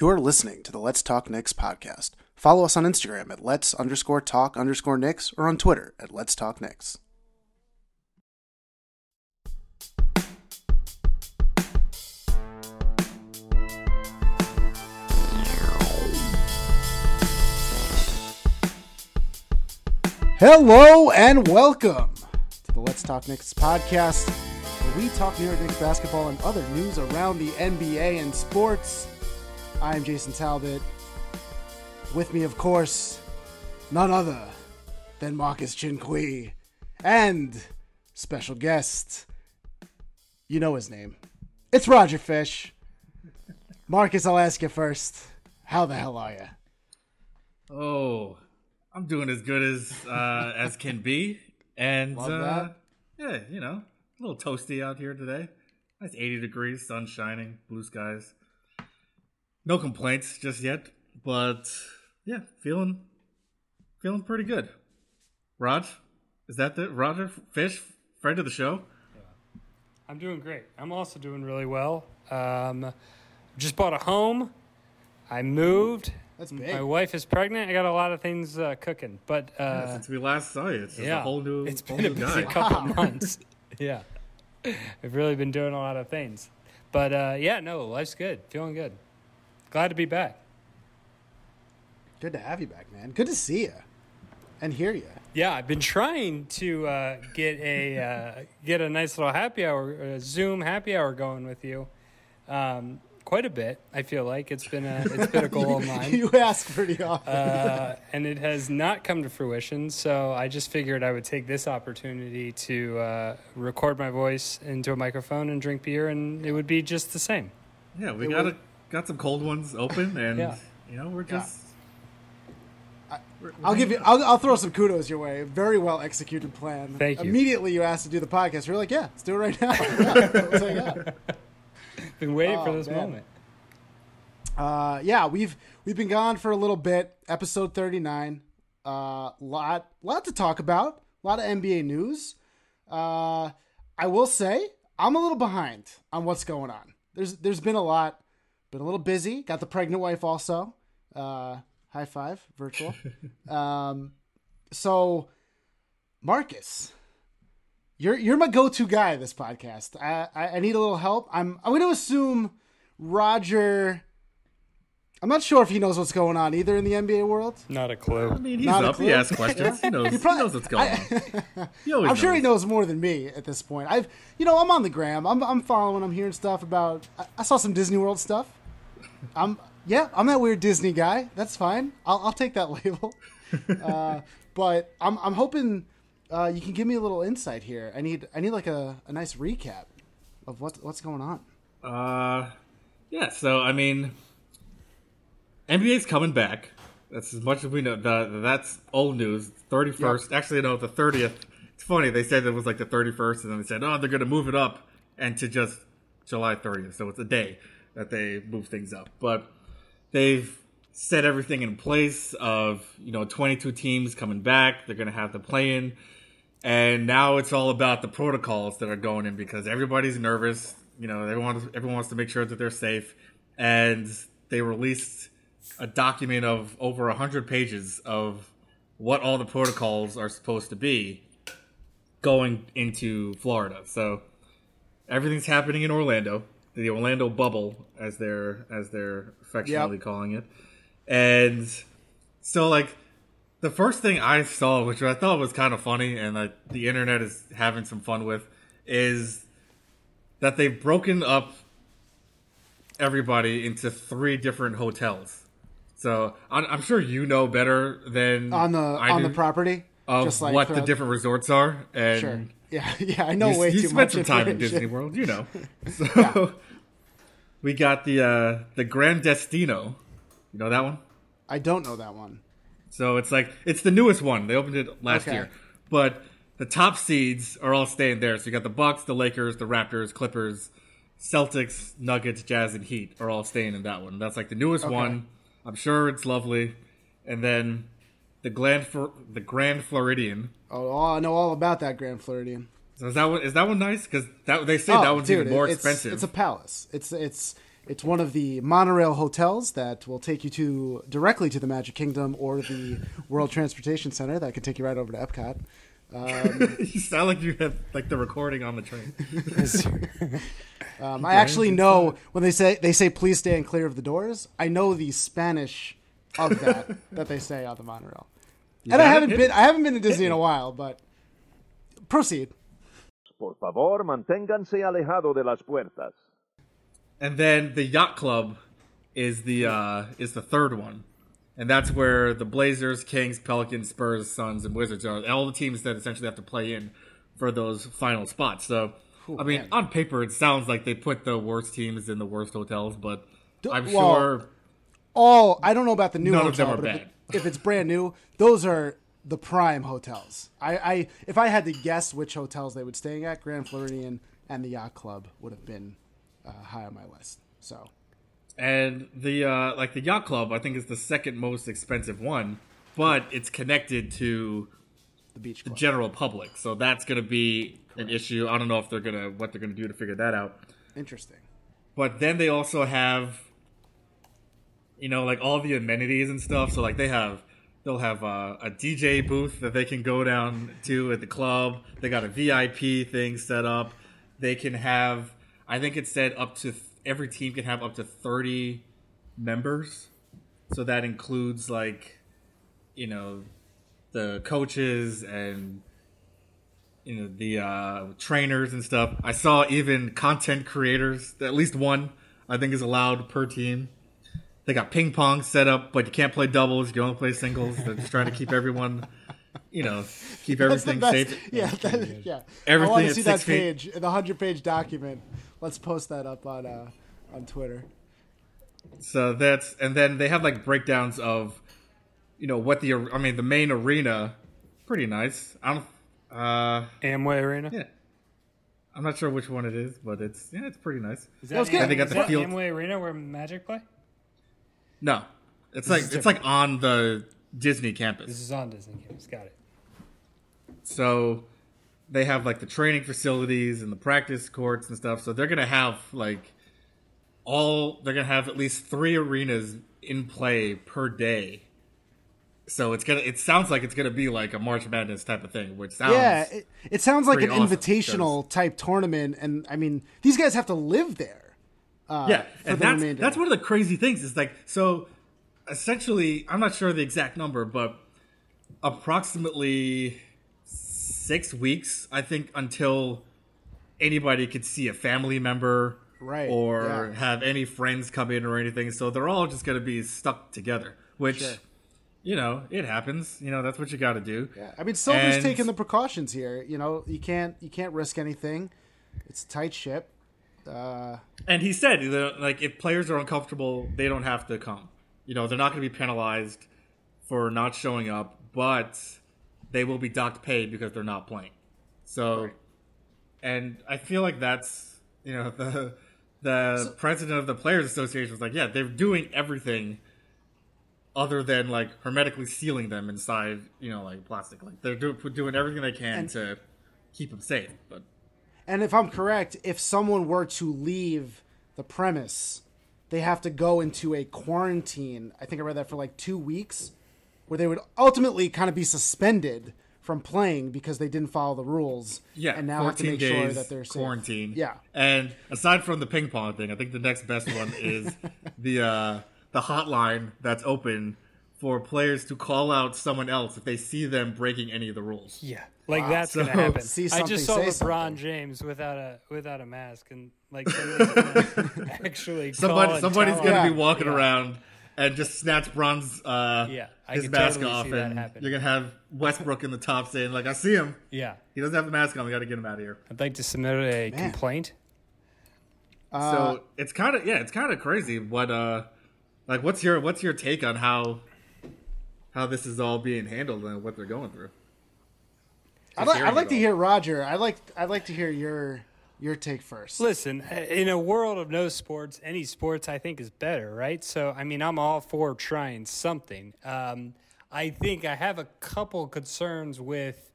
You're listening to the Let's Talk Knicks podcast. Follow us on Instagram at Let's underscore talk underscore Knicks or on Twitter at Let's Talk Knicks. Hello and welcome to the Let's Talk Knicks podcast, where we talk New York Knicks basketball and other news around the NBA and sports. I am Jason Talbot. With me, of course, none other than Marcus Chinqui and special guest. You know his name. It's Roger Fish. Marcus, I'll ask you first. How the hell are you? Oh, I'm doing as good as uh, as can be, and uh, yeah, you know, a little toasty out here today. Nice 80 degrees, sun shining, blue skies. No complaints just yet, but yeah, feeling feeling pretty good. Raj, is that the Roger Fish, friend of the show? I'm doing great. I'm also doing really well. Um, just bought a home. I moved. That's big. My wife is pregnant. I got a lot of things uh, cooking, but Yeah, uh, since we last saw you, it's just yeah, a whole new, it's whole been a new busy guy. couple months. yeah, I've really been doing a lot of things, but uh, yeah, no, life's good. Feeling good. Glad to be back. Good to have you back, man. Good to see you and hear you. Yeah, I've been trying to uh, get a uh, get a nice little happy hour, a Zoom happy hour going with you. Um, quite a bit. I feel like it's been a it's been a goal of mine. you ask pretty often. uh, and it has not come to fruition. So I just figured I would take this opportunity to uh, record my voice into a microphone and drink beer, and it would be just the same. Yeah, we It got was- a, got some cold ones open, and Yeah. you know we're just. we're- I'll give you. I'll, I'll throw some kudos your way. Very well executed plan. Thank you. Immediately, you asked to do the podcast. You're like, yeah, let's do it right now. Yeah, let's. Been waiting for Oh, this man. moment. Uh, yeah, we've we've been gone for a little bit. Episode 39. Uh, lot lot to talk about. A lot of NBA news. Uh, I will say I'm a little behind on what's going on. There's there's been a lot. Been a little busy. Got the pregnant wife also. Uh, high five, virtual. um, so Marcus, you're you're my go-to guy this podcast. I, I I need a little help. I'm I'm going to assume Roger. I'm not sure if he knows what's going on either in the NBA world. Not a clue. I mean, he's Not up. He asks questions. He knows. He, probably- knows what's going I- on. He I'm sure he knows. knows more than me at this point. I've, you know, I'm on the gram. I'm, I'm following. I'm hearing stuff about. I, I saw some Disney World stuff. I'm, yeah, I'm that weird Disney guy. That's fine. I'll, I'll take that label. uh, but I'm, I'm hoping uh, you can give me a little insight here. I need, I need like a, a nice recap of what, what's going on. Uh, yeah. So I mean, NBA's coming back. That's as much as we know. The, that's old news. Thirty first. Actually, no, the thirtieth. It's funny. They said it was like the thirty first, and then they said, oh, they're going to move it up and to just July thirtieth. So it's a day that they move things up. But they've set everything in place of you know 22 teams coming back. They're to have the play in. and now it's all about the protocols that are going in because everybody's nervous. You know, everyone everyone wants to make sure that they're safe, and they released a document of over hundred pages of what all the protocols are supposed to be going into Florida. So everything's happening in Orlando, the Orlando bubble, as they're as they're affectionately Yep. calling it, and so like the first thing I saw, which I thought was kind of funny, and that the internet is having some fun with, is that they've broken up everybody into three different hotels. So I'm, I'm sure you know better than On the on the property, of just like what the different resorts are. And Sure. Yeah, yeah. I know you, way you too spent much some time in. Disney World, you know. So we got the uh, the Grand Destino. You know that one? I don't know that one. So it's like it's the newest one. They opened it last Okay. year, but the top seeds are all staying there. So you got the Bucks, the Lakers, the Raptors, Clippers, Celtics, Nuggets, Jazz, and Heat are all staying in that one. That's like the newest Okay. one. I'm sure it's lovely. And then the Grand Flor- the Grand Floridian. Oh, oh, I know all about that Grand Floridian. So is that one is that one nice? Because that they say that one's Oh, dude, even more it's, expensive. It's a palace. It's it's It's one of the monorail hotels that will take you to directly to the Magic Kingdom or the World Transportation Center that can take you right over to Epcot. Um, you sound like you have like the recording on the train. um, I actually know when they say they say please stand clear of the doors. I know the Spanish of that that they say on the monorail. and I haven't been I haven't been to Disney in a while, but proceed. Por favor, manténganse alejado de las puertas. And then the yacht club is the uh, is the third one, and that's where the Blazers, Kings, Pelicans, Spurs, Suns, and Wizards are. All the teams that essentially have to play in for those final spots. So, I mean, man. on paper, it sounds like they put the worst teams in the worst hotels, but I'm well, sure All I don't know about the new None hotel, but if, it- if it's brand new, those are the prime hotels. I, I if I had to guess which hotels they would stay at, Grand Floridian and the Yacht Club would have been uh, high on my list. So and the uh, like the yacht club, I think is the second most expensive one, but it's connected to the Beach the general public, so that's going to be an issue. I don't know if they're gonna what they're gonna do to figure that out. Interesting. But then they also have, you know, like all the amenities and stuff. So like they have, they'll have uh, a DJ booth that they can go down to at the club. They got a VIP thing set up. They can have, I think it said up to every team can have up to thirty members. So that includes like, you know, the coaches and you know the uh, trainers and stuff. I saw even content creators. At least one, I think, is allowed per team. They got ping pong set up, but you can't play doubles. You can only play singles. They're just trying to keep everyone, you know, keep everything safe. Yeah, that, yeah. I want to see that six feet. page, the hundred page document. Let's post that up on uh, on Twitter. So that's and then they have like breakdowns of, you know, what the I mean the main arena, pretty nice. I don't. Uh, Amway Arena. yeah. I'm not sure which one it is, but it's yeah, it's pretty nice. Is That was good. Am- They got is the that field- Amway Arena where Magic play? No, it's like is it's like on the Disney campus. This is on Disney Games. Got it. So they have like the training facilities and the practice courts and stuff. So they're gonna have like all they're gonna have at least three arenas in play per day. So it's gonna it sounds like it's gonna be like a March Madness type of thing, which sounds yeah, it, it sounds like an awesome, invitational type tournament, and I mean these guys have to live there. Uh, yeah, and that's remainder. that's one of the crazy things. Is like so, essentially, I'm not sure the exact number, but approximately six weeks, I think, until anybody could see a family member, Right, or yeah. have any friends come in or anything. So they're all just going to be stuck together, which. Sure. You know, it happens. You know, that's what you got to do. Yeah, I mean Silver's And- taking the precautions here. You know, you can't you can't risk anything. It's a tight ship. Uh, And he said, like, if players are uncomfortable, they don't have to come. You know, they're not going to be penalized for not showing up, but they will be docked pay because they're not playing. So, Right. and I feel like that's, you know, the the president of the Players Association was like, yeah, they're doing everything other than like hermetically sealing them inside, you know, like plastic. Like they're do- doing everything they can And- to keep them safe. But and if I'm correct, if someone were to leave the premise, they have to go into a quarantine. I think I read that for like two weeks, where they would ultimately kind of be suspended from playing because they didn't follow the rules. Yeah, and now have to make days sure that they're safe. quarantine. Yeah. and aside from the ping pong thing, I think the next best one is the uh, the hotline that's open for players to call out someone else if they see them breaking any of the rules. Yeah, like Wow. that's So- gonna happen. See I just saw LeBron something. James without a without a mask, and like gonna actually Somebody, somebody's gonna him. Be walking Yeah. around and just snatch Bron's uh, Yeah, I his mask totally off, see and happen. you're gonna have Westbrook in the top saying like, "I see him. Yeah, He doesn't have the mask on. We got to get him out of here." I'd like to submit a Man. complaint. Uh, so it's kind of yeah, it's kind of crazy. What uh, like what's your what's your take on how how this is all being handled and what they're going through? I'd, like, I'd like to all. hear Roger. I'd like I'd like to hear your your take first. Listen, in a world of no sports, any sports I think is better, right? So, I mean, I'm all for trying something. Um, I think I have a couple concerns with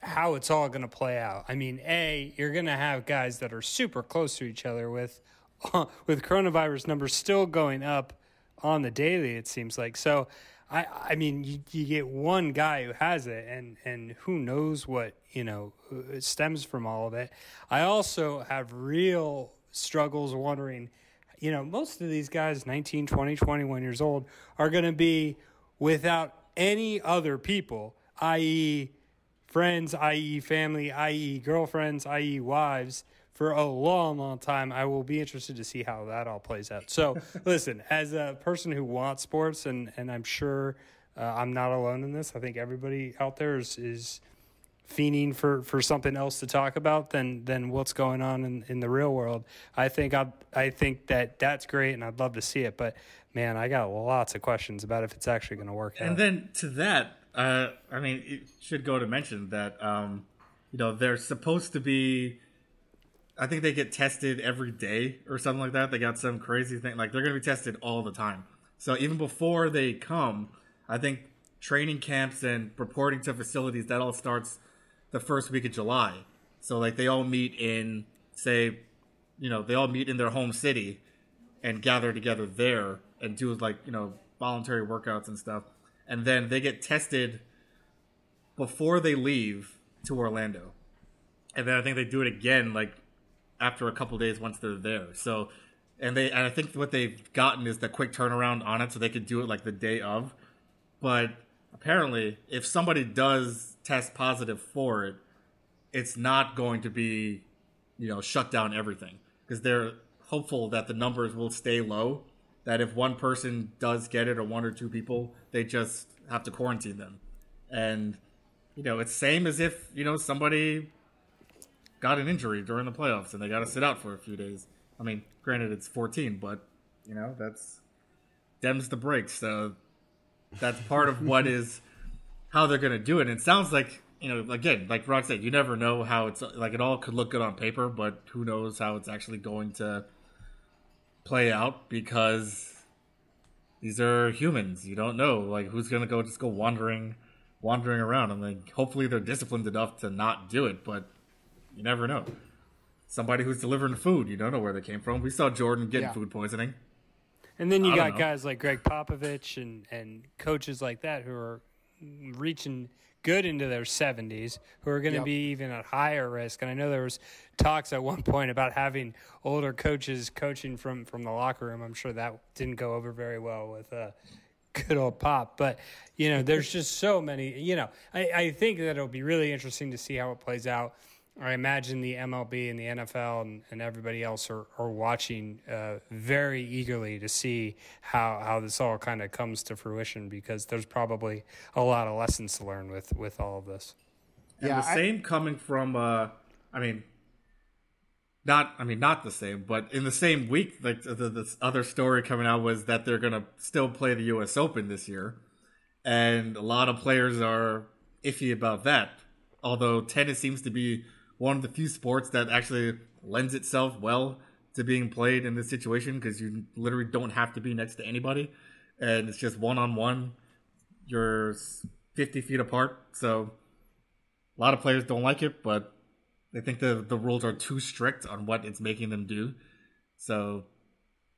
how it's all going to play out. I mean, A, you're going to have guys that are super close to each other with with coronavirus numbers still going up on the daily. It seems like so. I I mean, you, you get one guy who has it, and and who knows what you know stems from all of it. I also have real struggles wondering. You know, most of these guys, 19, 20, 21 years old, are going to be without any other people, i.e., friends, i.e., family, i.e., girlfriends, i.e., wives, for a long, long time. I will be interested to see how that all plays out. So, listen, as a person who wants sports, and, and I'm sure uh, I'm not alone in this, I think everybody out there is, is fiending for, for something else to talk about than than what's going on in, in the real world. I think I I think that that's great, and I'd love to see it. But man, I got lots of questions about if it's actually going to work. Out and out. then to that, uh, I mean, it should go to mention that um, you know they're supposed to be. I think they get tested every day or something like that. They got some crazy thing like they're going to be tested all the time. So even before they come, I think training camps and reporting to facilities that all starts the first week of July. So like they all meet in say, you know, they all meet in their home city and gather together there and do like, you know, voluntary workouts and stuff. And then they get tested before they leave to Orlando. And then I think they do it again like after a couple days once they're there. So and they and I think what they've gotten is the quick turnaround on it so they could do it like the day of. But apparently if somebody does test positive for it, it's not going to be, you know, shut down everything because they're hopeful that the numbers will stay low. That if one person does get it or one or two people, they just have to quarantine them. And, you know, it's same as if, you know, somebody got an injury during the playoffs and they got to sit out for a few days. I mean, granted, it's 14, but, you know, that's dems the breaks. So that's part of what is how they're going to do it. And it sounds like you know, again, like Rock said, you never know how it's like. It all could look good on paper, but who knows how it's actually going to play out because these are humans. You don't know like who's going to go just go wandering, wandering around. and like, hopefully they're disciplined enough to not do it, but you never know. Somebody who's delivering food, you don't know where they came from. We saw Jordan getting Yeah. food poisoning. And then you I got guys like Gregg Popovich and, and coaches like that who are reaching good into their 70s who are going to Yep. be even at higher risk. And I know there was talks at one point about having older coaches coaching from, from the locker room. I'm sure that didn't go over very well with uh, good old Pop. But, you know, there's just so many, you know, I, I think that it'll be really interesting to see how it plays out. I imagine the MLB and the NFL and, and everybody else are, are watching uh, very eagerly to see how, how this all kind of comes to fruition because there's probably a lot of lessons to learn with, with all of this. And Yeah, the I- same coming from uh I mean not I mean not the same, but in the same week like the, the this other story coming out was that they're going to still play the US Open this year. And a lot of players are iffy about that. Although tennis seems to be one of the few sports that actually lends itself well to being played in this situation because you literally don't have to be next to anybody and it's just one on one. You're 50 feet apart, so a lot of players don't like it, but they think the the rules are too strict on what it's making them do. So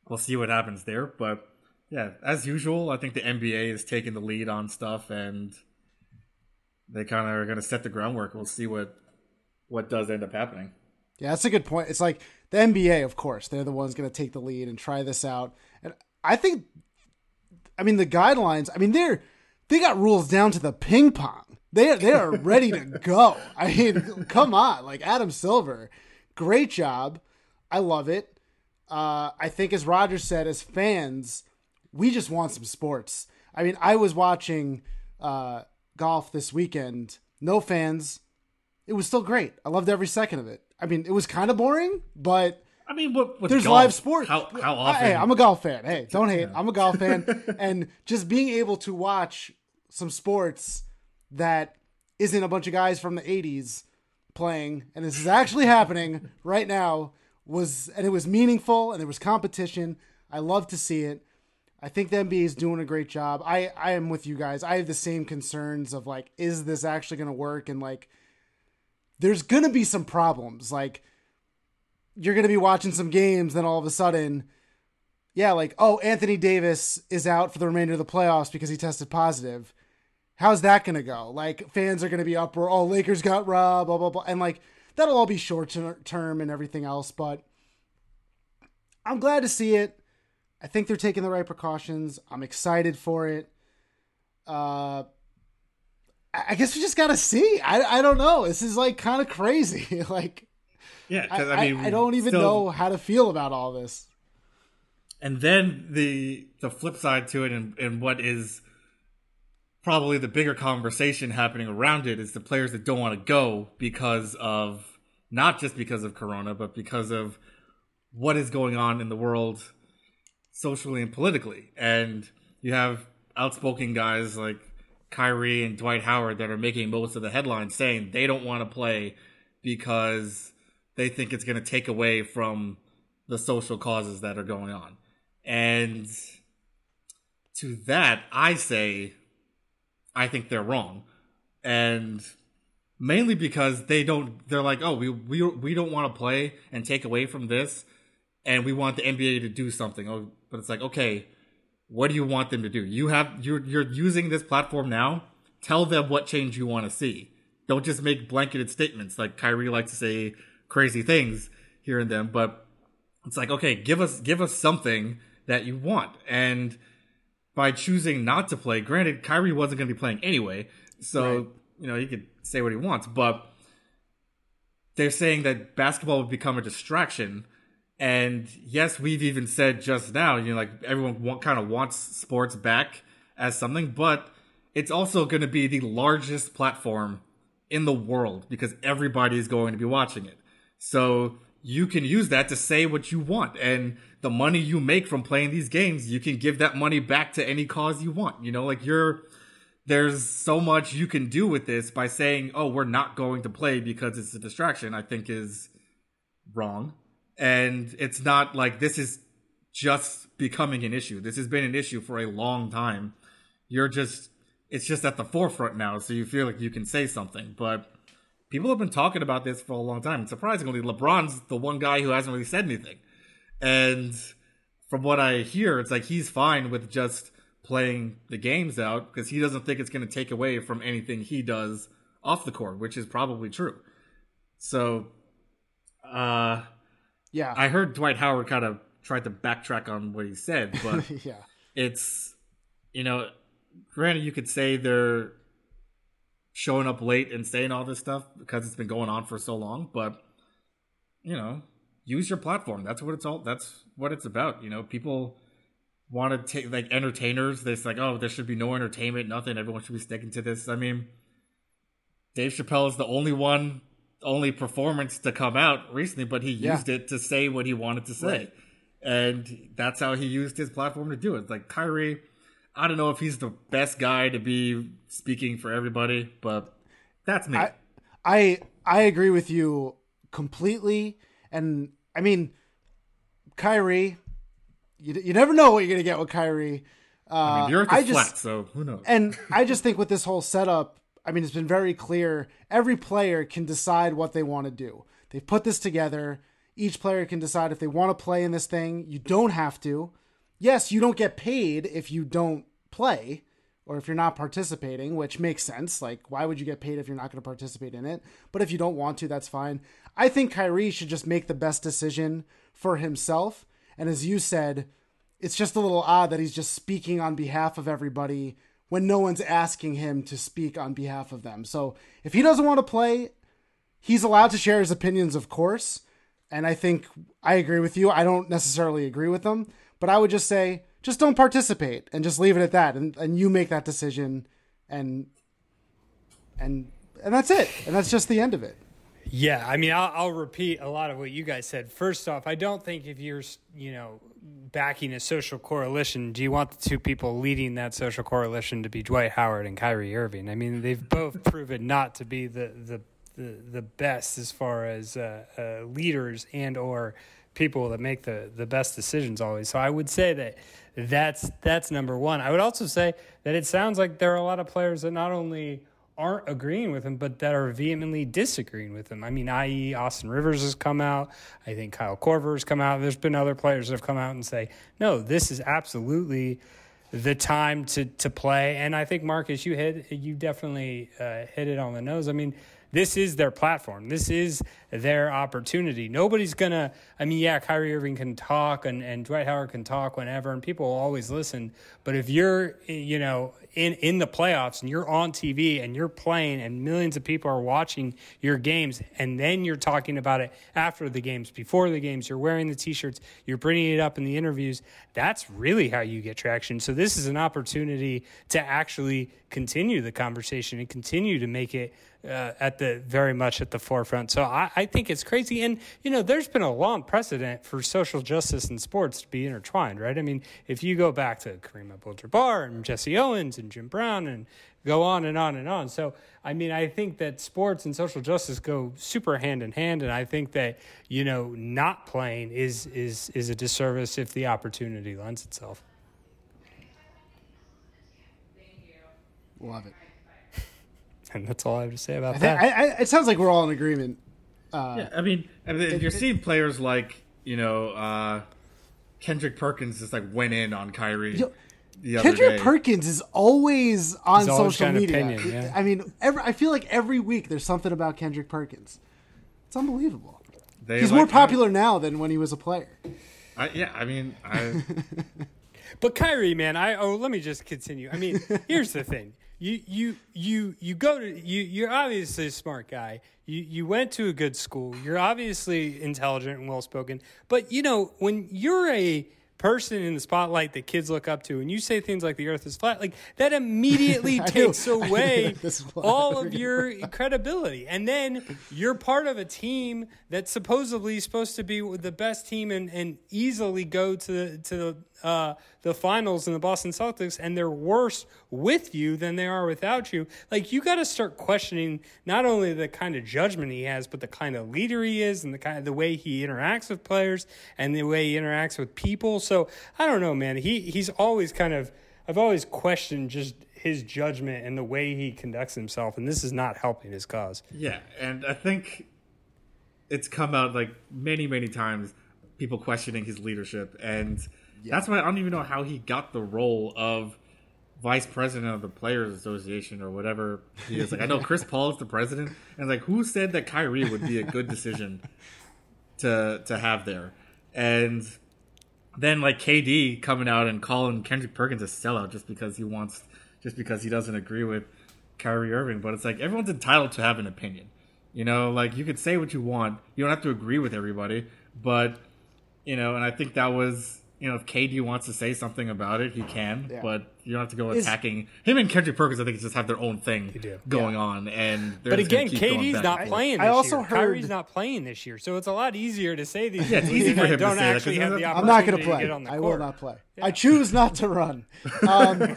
we'll see what happens there. But yeah, as usual, I think the NBA is taking the lead on stuff, and they kind of are going to set the groundwork. We'll see what what does end up happening. Yeah, that's a good point. It's like the NBA, of course, they're the ones going to take the lead and try this out. And I think, I mean, the guidelines. I mean, they're they got rules down to the ping pong. They are they are ready to go. I mean, come on, like Adam Silver, great job. I love it. Uh, I think, as Roger said, as fans, we just want some sports. I mean, I was watching uh, golf this weekend. No fans. It was still great. I loved every second of it. I mean, it was kind of boring, but I mean, what with there's golf, live sports. How how often? Hey, I'm a golf fan. Hey, don't hate. I'm a golf fan, and just being able to watch some sports that isn't a bunch of guys from the '80s playing, and this is actually happening right now, was and it was meaningful and there was competition. I love to see it. I think the NBA is doing a great job. I I am with you guys. I have the same concerns of like, is this actually going to work? And like, there's going to be some problems. Like, you're going to be watching some games, then all of a sudden, yeah, like, oh, Anthony Davis is out for the remainder of the playoffs because he tested positive. How's that going to go? Like, fans are going to be up, oh, Lakers got robbed, blah, blah, blah. And, like, that'll all be short term and everything else. But I'm glad to see it. I think they're taking the right precautions. I'm excited for it. Uh, I guess we just gotta see. I I don't know. This is like kind of crazy. like, yeah, because I, I, mean, I don't even still... know how to feel about all this. And then the the flip side to it, and, and what is probably the bigger conversation happening around it is the players that don't want to go because of not just because of Corona, but because of what is going on in the world socially and politically. And you have outspoken guys like Kyrie and Dwight Howard that are making most of the headlines saying they don't want to play because they think it's going to take away from the social causes that are going on. And to that, I say, I think they're wrong. And mainly because they don't, they're like, oh, we, we, we don't want to play and take away from this. And we want the NBA to do something. Oh, but it's like, okay, what do you want them to do? You have you're you're using this platform now. Tell them what change you want to see. Don't just make blanketed statements like Kyrie likes to say crazy things here and then, but it's like, okay, give us give us something that you want. And by choosing not to play, granted, Kyrie wasn't going to be playing anyway, so right. you know he could say what he wants, but they're saying that basketball would become a distraction and yes, we've even said just now, you know, like everyone want, kind of wants sports back as something, but it's also going to be the largest platform in the world because everybody is going to be watching it. So you can use that to say what you want. And the money you make from playing these games, you can give that money back to any cause you want. You know, like you're, there's so much you can do with this by saying, oh, we're not going to play because it's a distraction, I think is wrong and it's not like this is just becoming an issue. This has been an issue for a long time. You're just it's just at the forefront now, so you feel like you can say something. But people have been talking about this for a long time. And surprisingly, LeBron's the one guy who hasn't really said anything. And from what I hear, it's like he's fine with just playing the games out because he doesn't think it's going to take away from anything he does off the court, which is probably true. So, uh, yeah. I heard Dwight Howard kind of tried to backtrack on what he said, but yeah. it's you know, granted you could say they're showing up late and saying all this stuff because it's been going on for so long, but you know, use your platform. That's what it's all that's what it's about. You know, people want to take like entertainers, this like, oh, there should be no entertainment, nothing, everyone should be sticking to this. I mean, Dave Chappelle is the only one only performance to come out recently, but he used yeah. it to say what he wanted to say. Right. And that's how he used his platform to do it. Like Kyrie, I don't know if he's the best guy to be speaking for everybody, but that's me. I I, I agree with you completely. And I mean, Kyrie, you, you never know what you're going to get with Kyrie. Uh, I mean, you're at flat, so who knows? And I just think with this whole setup, I mean, it's been very clear. Every player can decide what they want to do. They've put this together. Each player can decide if they want to play in this thing. You don't have to. Yes, you don't get paid if you don't play or if you're not participating, which makes sense. Like, why would you get paid if you're not going to participate in it? But if you don't want to, that's fine. I think Kyrie should just make the best decision for himself. And as you said, it's just a little odd that he's just speaking on behalf of everybody when no one's asking him to speak on behalf of them. So if he doesn't want to play, he's allowed to share his opinions, of course. And I think I agree with you. I don't necessarily agree with them, but I would just say just don't participate and just leave it at that. And, and you make that decision and and and that's it. And that's just the end of it. Yeah, I mean, I'll, I'll, repeat a lot of what you guys said. First off, I don't think if you're, you know, backing a social coalition, do you want the two people leading that social coalition to be Dwight Howard and Kyrie Irving? I mean, they've both proven not to be the the the, the best as far as uh, uh, leaders and or people that make the the best decisions always. So I would say that that's that's number one. I would also say that it sounds like there are a lot of players that not only aren't agreeing with him, but that are vehemently disagreeing with him. I mean, i.e., Austin Rivers has come out. I think Kyle Korver has come out. There's been other players that have come out and say, no, this is absolutely the time to to play. And I think Marcus, you hit you definitely uh, hit it on the nose. I mean, this is their platform. This is their opportunity. Nobody's gonna. I mean, yeah, Kyrie Irving can talk and and Dwight Howard can talk whenever, and people will always listen. But if you're, you know, in in the playoffs and you're on TV and you're playing and millions of people are watching your games and then you're talking about it after the games, before the games, you're wearing the t-shirts, you're bringing it up in the interviews, that's really how you get traction. So this is an opportunity to actually continue the conversation and continue to make it uh, at the very much at the forefront. So I, I, think it's crazy. And, you know, there's been a long precedent for social justice and sports to be intertwined, right? I mean, if you go back to Kareem Abdul Jabbar and Jesse Owens and Jim Brown and go on and on and on. So, I mean, I think that sports and social justice go super hand in hand. And I think that, you know, not playing is, is, is a disservice if the opportunity lends itself. Love it. And that's all I have to say about I that. I, I, it sounds like we're all in agreement. Uh, yeah, I mean, I mean you're seeing players like you know uh, Kendrick Perkins just like went in on Kyrie. Yo, the other Kendrick day. Perkins is always on He's social got an media. opinion, yeah. I mean, every, I feel like every week there's something about Kendrick Perkins. It's unbelievable. They He's like more Kyrie. popular now than when he was a player. I, yeah, I mean, I, But Kyrie, man, I oh let me just continue. I mean, here's the thing. You you you you go to you you're obviously a smart guy. You you went to a good school. You're obviously intelligent and well spoken. But you know, when you're a person in the spotlight that kids look up to and you say things like the earth is flat like that immediately takes knew away this was what all of your credibility and then you're part of a team that's supposedly supposed to be the best team and, and easily go to the to the uh, the finals in the Boston Celtics and they're worse with you than they are without you. Like you got to start questioning not only the kind of judgment he has, but the kind of leader he is and the kind of the way he interacts with players and the way he interacts with people. So I don't know, man. He he's always kind of I've always questioned just his judgment and the way he conducts himself, and this is not helping his cause. yeah, and I think it's come out like many, many times. People questioning his leadership, and that's why I don't even know how he got the role of vice president of the Players Association or whatever he is. Like, I know Chris Paul is the president, and like, who said that Kyrie would be a good decision to to have there? And then like KD coming out and calling Kendrick Perkins a sellout just because he wants, just because he doesn't agree with Kyrie Irving. But it's like everyone's entitled to have an opinion. You know, like you could say what you want. You don't have to agree with everybody. But you know, and I think that was you know, if KD wants to say something about it, he can. Yeah. But you don't have to go Is- attacking him and Kendrick Perkins. I think just have their own thing do. going on, and they're But again, KD's not playing. I This also year. heard- Kyrie not playing this year, so it's a lot easier to say these. Yeah, it's things easy for him to don't say that, have the I'm I'm not going to to play. get on the I will not play. I choose not to run. Um,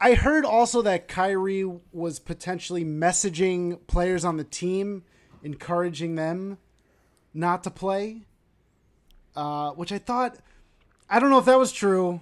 I heard also that Kyrie was potentially messaging players on the team, encouraging them not to play, uh, which I thought. I don't know if that was true.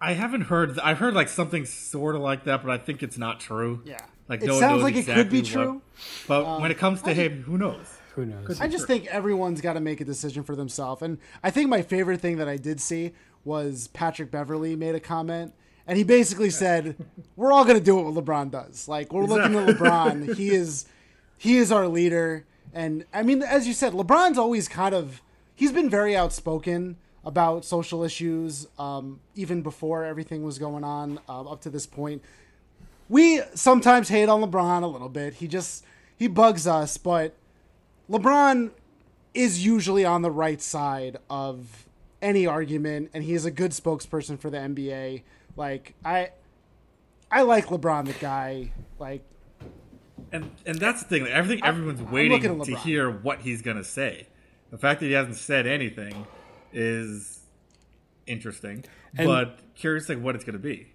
I haven't heard. I've heard like something sort of like that, but I think it's not true. Yeah. like It no sounds knows like it could be exactly what- true. Um, But when it comes to him, who knows? Who knows? I just think everyone's got to make a decision for themselves. And I think my favorite thing that I did see was Patrick Beverley made a comment. And he basically said, "We're all going to do what LeBron does. Like we're looking at LeBron. He is, he is our leader. And I mean, as you said, LeBron's always kind of he's been very outspoken about social issues, um, even before everything was going on um, up to this point. We sometimes hate on LeBron a little bit. He just he bugs us, but LeBron is usually on the right side of any argument, and he is a good spokesperson for the NBA. Like I, I like LeBron, the guy. Like And and that's the thing. Like, everything everyone's waiting to hear what he's gonna say. The fact that he hasn't said anything is interesting, And- but curious like what it's gonna be.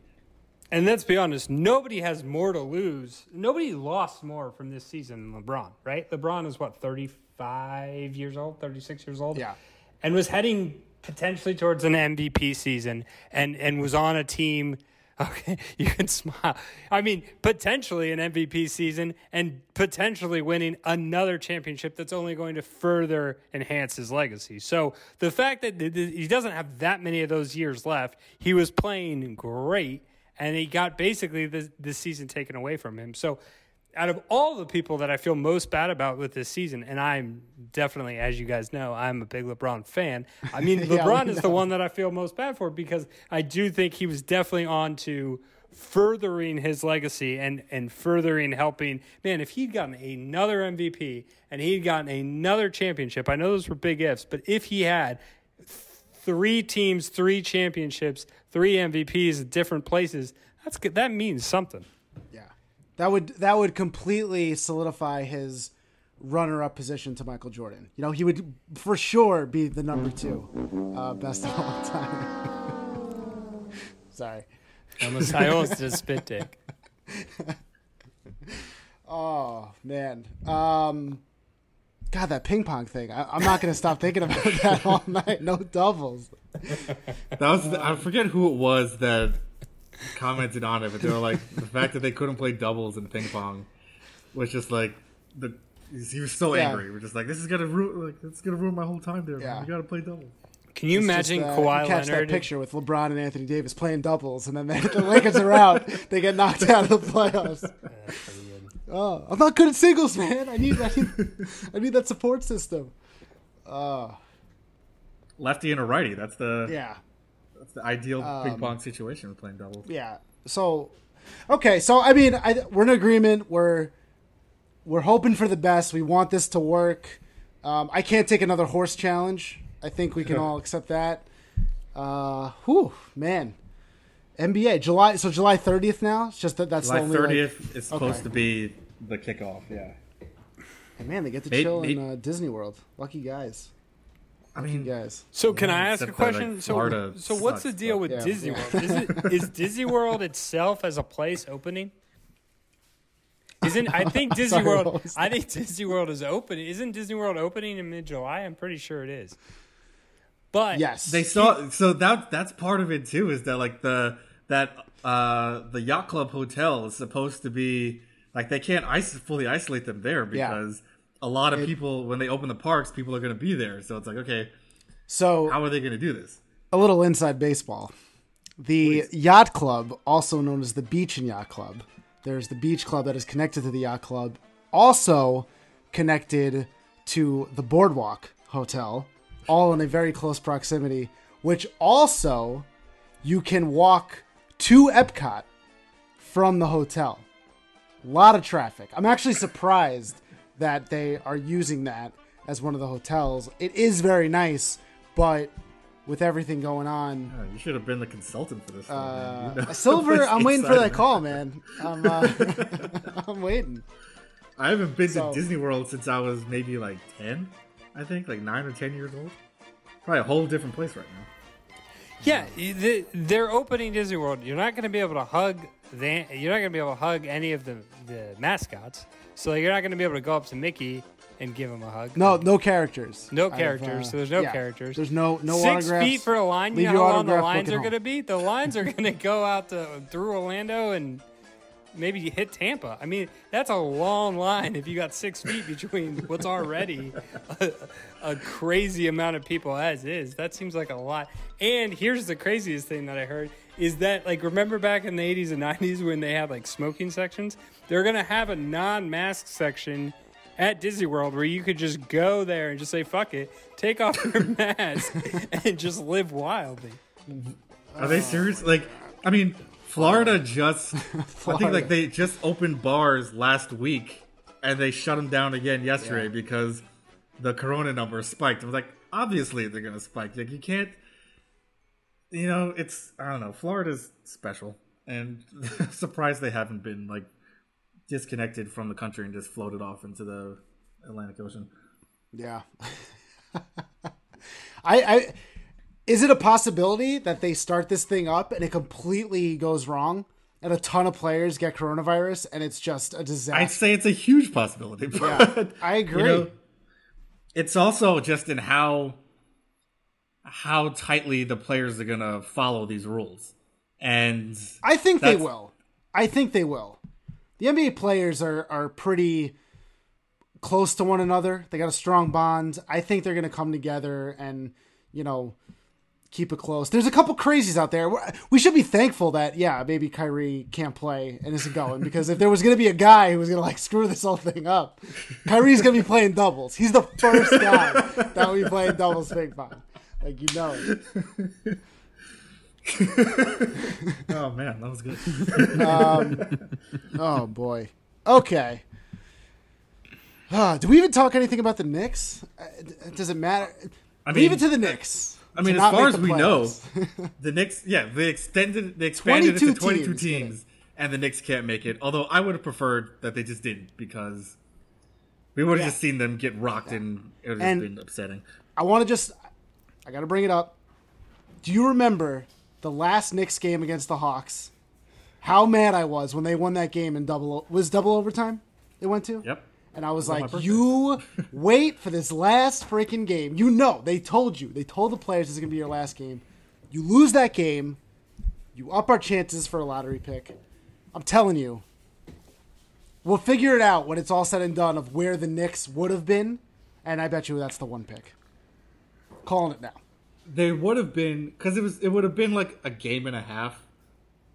And let's be honest, nobody has more to lose. Nobody lost more from this season than LeBron, right? LeBron is what, 35 years old, 36 years old? Yeah. And was heading potentially towards an MVP season and, and was on a team Okay, you can smile. I mean, potentially an MVP season and potentially winning another championship that's only going to further enhance his legacy. So the fact that th- th- he doesn't have that many of those years left, he was playing great, and he got basically this, this season taken away from him. So out of all the people that I feel most bad about with this season, and I'm definitely, as you guys know, I'm a big LeBron fan. I mean, Yeah, LeBron is the one that I feel most bad for because I do think he was definitely on to furthering his legacy and and furthering helping. Man, if he'd gotten another MVP and he'd gotten another championship, I know those were big ifs, but if he had three teams, three championships, three MVPs at different places, that's good. That means something. Yeah, that would that would completely solidify his runner-up position to Michael Jordan. You know, he would for sure be the number two uh, best of all time. Sorry. Almost, I almost did a spit take. Oh man. Um, God, that ping pong thing. I, I'm not gonna stop thinking about that all night. No doubles. That was I forget who it was that commented on it, but they were like the fact that they couldn't play doubles in ping pong was just like the he was so Yeah. angry. We're just like this is gonna ruin like it's gonna ruin my whole time there. Yeah. Man. We gotta play doubles. Can you It's imagine just, uh, Kawhi you catch Leonard? that picture with LeBron and Anthony Davis playing doubles, and then they, the Lakers are out. They get knocked out of the playoffs. Oh, I'm not good at singles, man. I need, I need, I need that support system. Oh, Lefty and a righty. That's the yeah, that's the ideal Um, ping pong situation with playing doubles. yeah. So, okay, so I mean, I, we're in agreement. We're we're hoping for the best. We want this to work. Um, I can't take another horse challenge. I think we can all accept that. Uh, whew, man. NBA July. So July 30th now. It's just that that's July the only like- thirtieth is supposed okay. to be the kickoff. Yeah. And man, they get to chill in uh, Disney World. Lucky guys. I mean, guys. So can I ask a except that, like, question? so, Florida so what's the sucks, deal but- with Yeah, Disney yeah. World? Is it is Disney World itself as a place opening? Isn't I think Disney Sorry, what World? was I think Disney World is open. Isn't Disney World opening in mid July? I'm pretty sure it is. But Yes. they saw so that that's part of it too is that like the that uh the yacht club hotel is supposed to be like they can't is- fully isolate them there Yeah. because a lot of people when they open the parks people are going to be there so it's like okay so how are they going to do this a little inside baseball. The yacht club, also known as the Beach and Yacht Club, there's the Beach Club that is connected to the yacht club, also connected to the Boardwalk Hotel, all in a very close proximity, which also you can walk to Epcot from the hotel. A lot of traffic. I'm actually surprised that they are using that as one of the hotels. It is very nice, but with everything going on, Oh, you should have been the consultant for this one, uh, You know Silver, I'm waiting for that call, man. I'm, uh, I'm waiting. i haven't been So- to disney world since i was maybe like 10 i think like 9 or 10 years old probably a whole different place right now yeah, the, they're opening Disney World. You're not going to be able to hug. The, you're not going to be able to hug any of the the mascots. So you're not going to be able to go up to Mickey and give him a hug. No, no characters. No characters, uh, so there's no characters. There's no no Six autographs. feet for a line. You know how long the lines are going to be? The lines are going to go out to, through Orlando and maybe you hit Tampa. I mean, that's a long line if you got six feet between what's already a, a crazy amount of people as is. That seems like a lot. And here's the craziest thing that I heard is that like remember back in the 80s and 90s when they had like smoking sections? They're going to have a non-mask section at Disney World where you could just go there and just say fuck it, take off your mask and just live wildly. Are they serious? Like, I mean, Florida just. I think like they just opened bars last week, and they shut them down again yesterday Yeah. because the corona numbers spiked. I was like, obviously they're gonna spike. Like you can't. You know, it's I don't know. Florida's special, and surprised they haven't been like disconnected from the country and just floated off into the Atlantic Ocean. Yeah. I, I is it a possibility that they start this thing up and it completely goes wrong and a ton of players get coronavirus and it's just a disaster? I'd say it's a huge possibility. Yeah, I agree. you know, it's also just in how how tightly the players are gonna follow these rules. and I think they will. I think they will. The NBA players are are pretty close to one another. They got a strong bond. I think they're going to come together and you know keep it close. There's a couple crazies out there. We're- should be thankful that yeah, maybe Kyrie can't play and isn't going because if there was going to be a guy who was going to like screw this whole thing up, Kyrie's going to be playing doubles. He's the first guy that be playing doubles ping pong. Like you know. oh man, that was good. Oh boy. Okay. Uh, do we even talk anything about the Knicks? Uh, does it matter? I Leave mean- it to the Knicks. I mean, as far as we know, the Knicks, yeah, they extended, they expanded it to 22 teams, teams, and the Knicks can't make it. Although I would have preferred that they just didn't because we would have Yeah. just seen them get rocked and it would have been upsetting. I want to just, I got to bring it up. Do you remember the last Knicks game against the Hawks? How mad I was when they won that game in double was double overtime. It went to. Yep. And I was like, you wait for this last freaking game. You know, they told you. They told the players this is going to be your last game. You lose that game, you up our chances for a lottery pick. I'm telling you. We'll figure it out when it's all said and done of where the Knicks would have been, and I bet you that's the one pick. Calling it now. They would have been because it was it would have been like a game and a half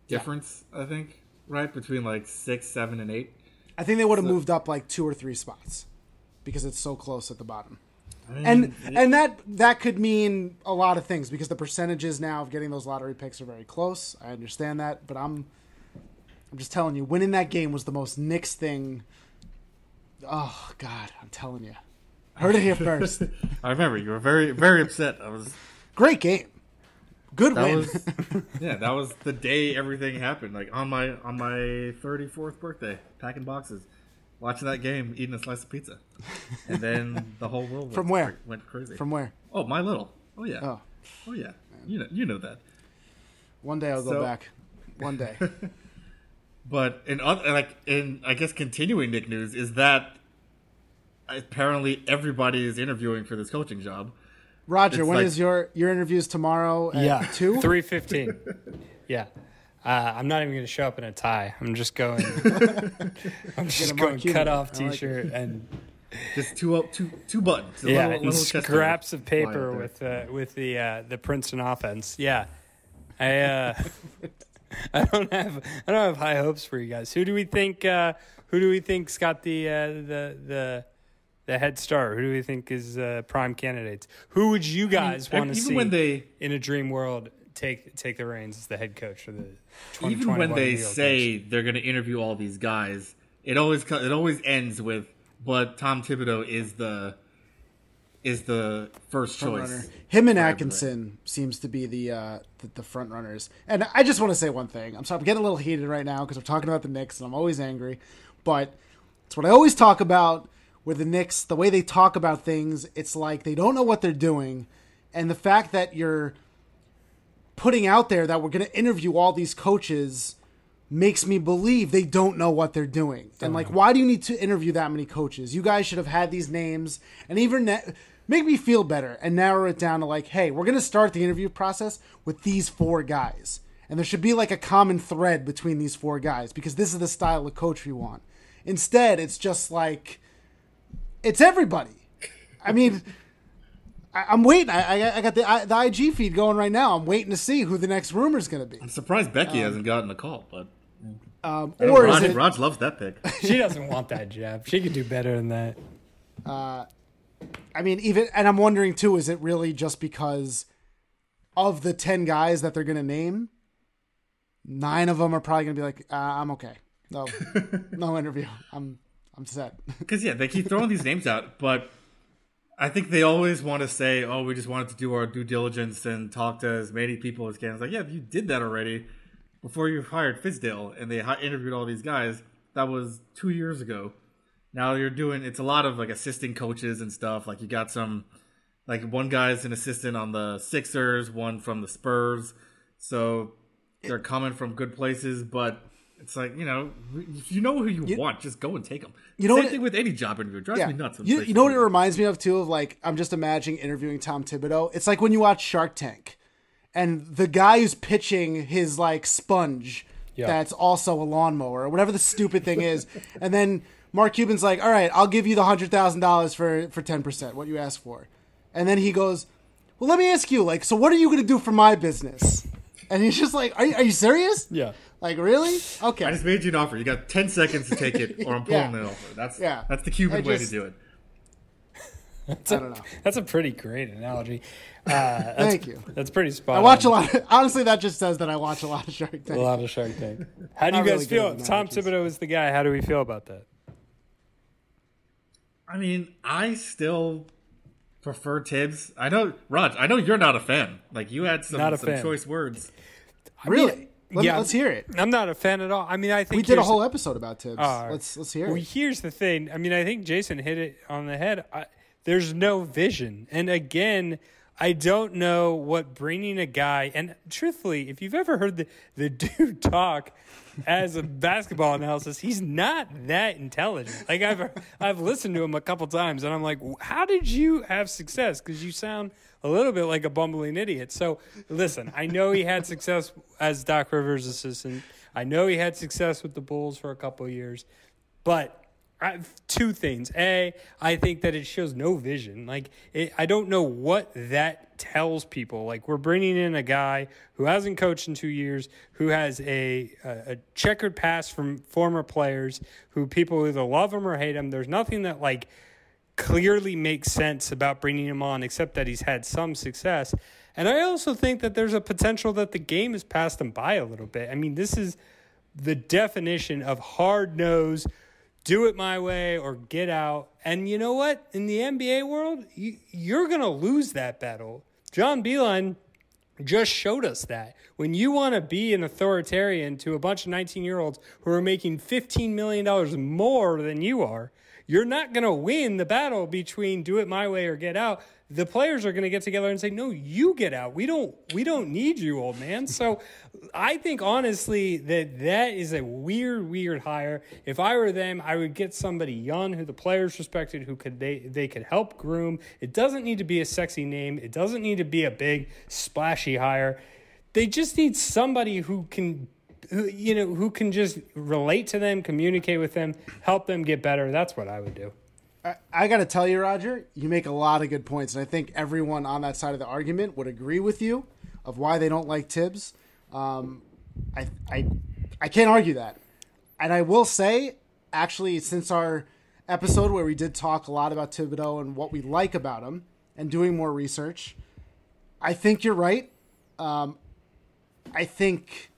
difference, I think, right between like six, seven, and eight. I think they would have moved up like two or three spots because it's so close at the bottom. I mean, and and that that could mean a lot of things because the percentages now of getting those lottery picks are very close. I understand that, but I'm I'm just telling you, winning that game was the most Knicks thing. Oh God, I'm telling you, heard it here first. I remember you were very very upset. I was Great game, good that win. was yeah that was the day everything happened. Like on my on my thirty fourth birthday, packing boxes, watching that game, eating a slice of pizza, and then the whole world From where? went crazy. From where? oh my little oh yeah Oh, oh yeah you know you know that. one day I'll go back. One day. But in other, like in I guess continuing Knick news is that apparently everybody is interviewing for this coaching job. Roger, It's when like- is your your interviews tomorrow? At Yeah, two. three fifteen. yeah, uh, I'm not even going to show up in a tie. I'm just going. I'm just a going marquee. cut off I like it. T-shirt and Just two up two two buttons. yeah, little- little scraps of paper with uh, with the uh, the Princeton offense. Yeah, I uh, I don't have I don't have high hopes for you guys. Who do we think? Uh, who do we think's got the uh, the the the head start? Who do we think is uh, prime candidates? Who would you guys I mean, want to see when they in a dream world take take the reins as the head coach for the even when they say Knicks? they're going to interview all these guys, it always co- it always ends with but Tom Thibodeau is the is the first choice. runner. Him and Atkinson seems to be the, uh, the the front runners. And I just want to say one thing. I'm sorry, I'm getting a little heated right now because we're talking about the Knicks, and I'm always angry. But it's what I always talk about with the Knicks. The way they talk about things, it's like they don't know what they're doing, and the fact that you're putting out there that we're going to interview all these coaches makes me believe they don't know what they're doing. And like, uh-huh. why do you need to interview that many coaches? You guys should have had these names and even na- make me feel better and narrow it down to like, hey, we're going to start the interview process with these four guys. And there should be like a common thread between these four guys because this is the style of coach we want. Instead, it's just like, it's everybody. I mean, I, I'm waiting. I, I, I got the, I, the IG feed going right now. I'm waiting to see who the next rumor is going to be. I'm surprised Becky hasn't gotten a call, but Um, or is Raj, it? Raj loves that pick. she doesn't want that job. She could do better than that. I mean, even and I'm wondering too, is it really just because of the ten guys that they're going to name? Nine of them are probably going to be like, uh, "I'm okay, no, no interview. I'm I'm set." Because yeah, they keep throwing these names out, but I think they always want to say, "Oh, we just wanted to do our due diligence and talk to as many people as can." It's like, yeah, you did that already before you hired Fizdale, and they hi- interviewed all these guys. That was two years ago. Now you're doing it's a lot of like assistant coaches and stuff. Like you got some, like one guy's an assistant on the Sixers, one from the Spurs. So they're coming from good places, but. It's like you know, if you know who you, want, just go and take them. You know Same what- thing with any job interview. It drives yeah, me nuts. you, you know what it reminds me of too? Of like, I'm just imagining interviewing Tom Thibodeau. It's like when you watch Shark Tank, and the guy who's pitching his like sponge Yeah. that's also a lawnmower or whatever the stupid thing is, and then Mark Cuban's like, "All right, I'll give you the hundred thousand dollars for for ten percent, what you asked for," and then he goes, "Well, let me ask you, like, so what are you going to do for my business?" And he's just like, "Are you, are you serious? Yeah. Like, really? Okay." I just made you an offer. You got ten seconds to take it, or I'm pulling Yeah. an offer. That's Yeah. that's the Cuban I way to do it. That's I a, don't know. That's a pretty great analogy. Uh, that's, Thank you. That's pretty spot. I watch a lot. Of, honestly, that just says that I watch a lot of Shark Tank. A lot of Shark Tank. How do you guys really feel? If Tom analogies. Thibodeau is the guy. How do we feel about that? I mean, I still prefer Thibs. I know, Raj. I know you're not a fan. Like you had some, Not a some fan. choice words. really? Let, yeah. us hear it. I'm not a fan at all. I mean, I think We did a whole episode about Thibs. Uh, let's let's hear it. Well, it. here's the thing. I mean, I think Jason hit it on the head. I, there's no vision, and again, I don't know what bringing a guy. And truthfully, if you've ever heard the the dude talk as a basketball analysis, he's not that intelligent. Like I've I've listened to him a couple times, and I'm like, how did you have success? Because you sound a little bit like a bumbling idiot. So listen, I know he had success as Doc Rivers' assistant. I know he had success with the Bulls for a couple years, but I, two things. A, I think that it shows no vision. Like it, I don't know what that tells people. Like we're bringing in a guy who hasn't coached in two years, who has a a, a checkered past from former players, who people either love him or hate him. There's nothing that like clearly makes sense about bringing him on, except that he's had some success. And I also think that there's a potential that the game has passed him by a little bit. I mean, this is the definition of hard nose, do it my way or get out. And you know what? In the NBA world, you, you're going to lose that battle. John Beilein just showed us that. When you want to be an authoritarian to a bunch of 19 year olds who are making $15 million more than you are, you're not going to win the battle between do it my way or get out. The players are going to get together and say, "No, you get out. We don't. We don't need you, old man." So, I think honestly that that is a weird, weird hire. If I were them, I would get somebody young who the players respected, who could they they could help groom. It doesn't need to be a sexy name. It doesn't need to be a big splashy hire. They just need somebody who can who you know who can just relate to them, communicate with them, help them get better. That's what I would do. I, I got to tell you, Roger, you make a lot of good points, and I think everyone on that side of the argument would agree with you of why they don't like Thibs. Um, I, I, I can't argue that, and I will say, actually, since our episode where we did talk a lot about Thibodeau and what we like about him, and doing more research, I think you're right. Um, I think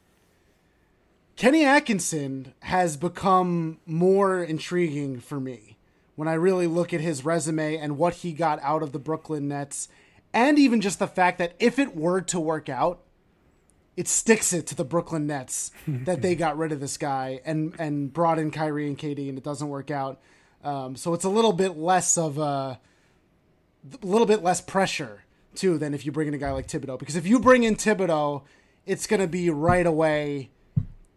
Kenny Atkinson has become more intriguing for me when I really look at his resume and what he got out of the Brooklyn Nets, and even just the fact that if it were to work out, it sticks it to the Brooklyn Nets that they got rid of this guy and and brought in Kyrie and KD, and it doesn't work out. Um, so it's a little bit less of a, a little bit less pressure too than if you bring in a guy like Thibodeau. Because if you bring in Thibodeau, it's going to be right away.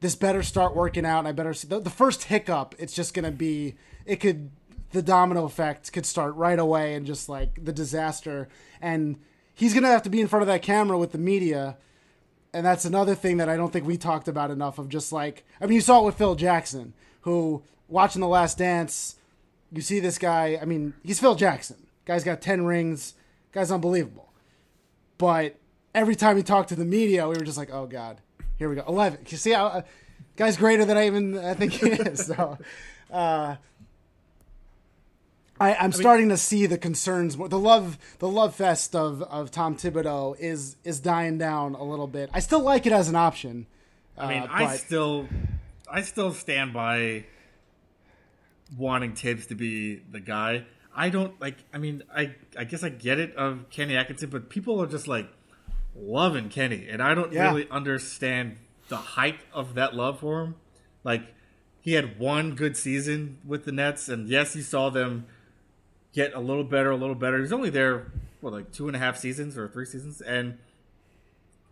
This better start working out, and I better see the, the first hiccup. It's just going to be it could the domino effect could start right away and just like the disaster. And he's going to have to be in front of that camera with the media. And that's another thing that I don't think we talked about enough of just like, I mean, you saw it with Phil Jackson, who watching The Last Dance, you see this guy, I mean, he's Phil Jackson. Guy's got 10 rings. Guy's unbelievable. But every time he talked to the media, we were just like, oh, God, here we go. 11. You see how, uh, guy's greater than I even I think he is. So, uh, I, I'm starting to see the concerns. more- The love, the love fest of, of Tom Thibodeau is is dying down a little bit. I still like it as an option. I mean, uh, I still, I still stand by wanting Thibs to be the guy. I don't like. I mean, I I guess I get it of Kenny Atkinson, but people are just like loving Kenny, and I don't Yeah. really understand the hype of that love for him. Like, he had one good season with the Nets, and yes, he saw them get a little better, a little better. He's only there for like two and a half seasons or three seasons, and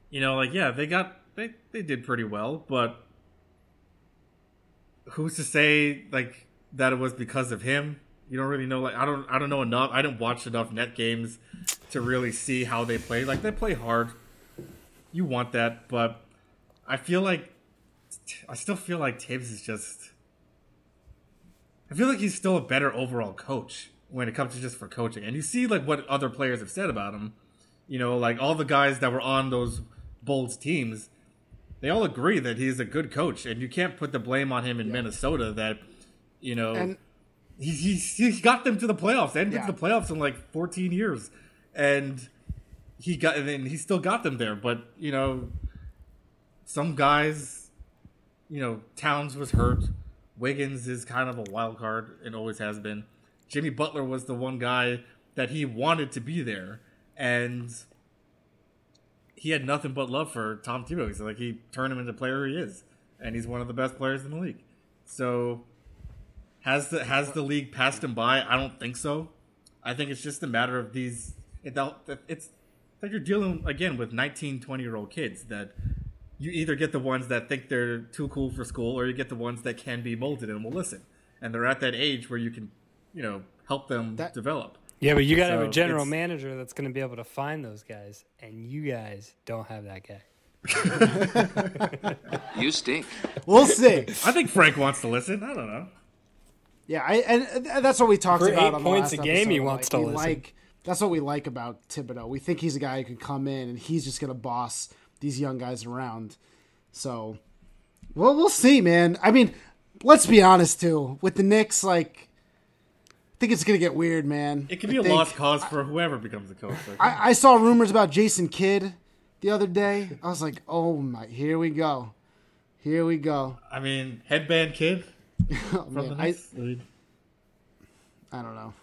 you know, like yeah, they got they they did pretty well, but who's to say like that it was because of him? You don't really know. Like I don't I don't know enough. I didn't watch enough net games to really see how they play. Like they play hard, you want that, but I feel like I still feel like Thibs is just. I feel like he's still a better overall coach when it comes to just for coaching. And you see like what other players have said about him. You know, like all the guys that were on those Bulls teams, they all agree that he's a good coach, and you can't put the blame on him in Minnesota. That you know, And he, he, he got them to the playoffs. They hadn't Yeah. been to the playoffs in like 14 years, and he got and then he still got them there. But you know, some guys, you know, Towns was hurt. Wiggins is kind of a wild card and always has been. Jimmy Butler was the one guy that he wanted to be there, and he had nothing but love for Tom Thibodeau. He's like he turned him into player he is, and he's one of the best players in the league. So has the has the league passed him by? I don't think so. I think it's just a matter of these. It, it's like you're dealing again with 19, 20 year old kids that you either get the ones that think they're too cool for school, or you get the ones that can be molded and will listen, and they're at that age where you can, you know, help them That- develop. Yeah, but you got to have a general manager that's going to be able to find those guys, and you guys don't have that guy. You stink. we'll see. I think Frank wants to listen. I don't know. Yeah, I, and that's what we talked For about eight on the points last a game, he wants like, to we listen. Like that's what we like about Thibodeau. We think he's a guy who can come in and he's just gonna boss these young guys around. So, well, we'll see, man. I mean, let's be honest too. With the Knicks, like, I think it's gonna get weird, man. It could be a think- lost cause for whoever becomes the coach. Like, I, I saw rumors about Jason Kidd the other day. I was like, oh my, here we go, here we go. I mean, headband kid Oh, man, I. I I don't know.